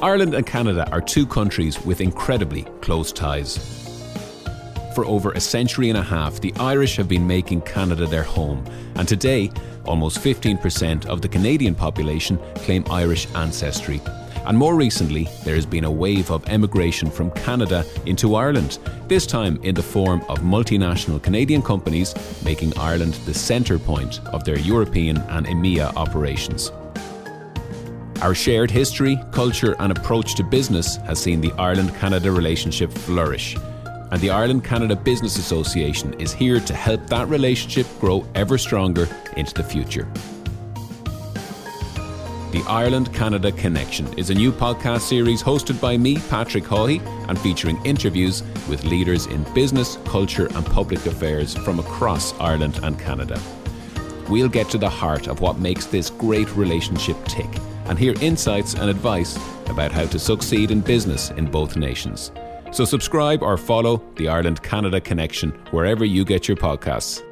Ireland and Canada are two countries with incredibly close ties. For over a century and a half, the Irish have been making Canada their home, and today, almost 15% of the Canadian population claim Irish ancestry. And more recently, there has been a wave of emigration from Canada into Ireland, this time in the form of multinational Canadian companies making Ireland the centre point of their European and EMEA operations. Our shared history, culture, and approach to business has seen the Ireland Canada relationship flourish. And the Ireland Canada Business Association is here to help that relationship grow ever stronger into the future. The Ireland Canada Connection is a new podcast series hosted by me, Patrick Hawley, and featuring interviews with leaders in business, culture, and public affairs from across Ireland and Canada. We'll get to the heart of what makes this great relationship tick and hear insights and advice about how to succeed in business in both nations. So, subscribe or follow the Ireland Canada Connection wherever you get your podcasts.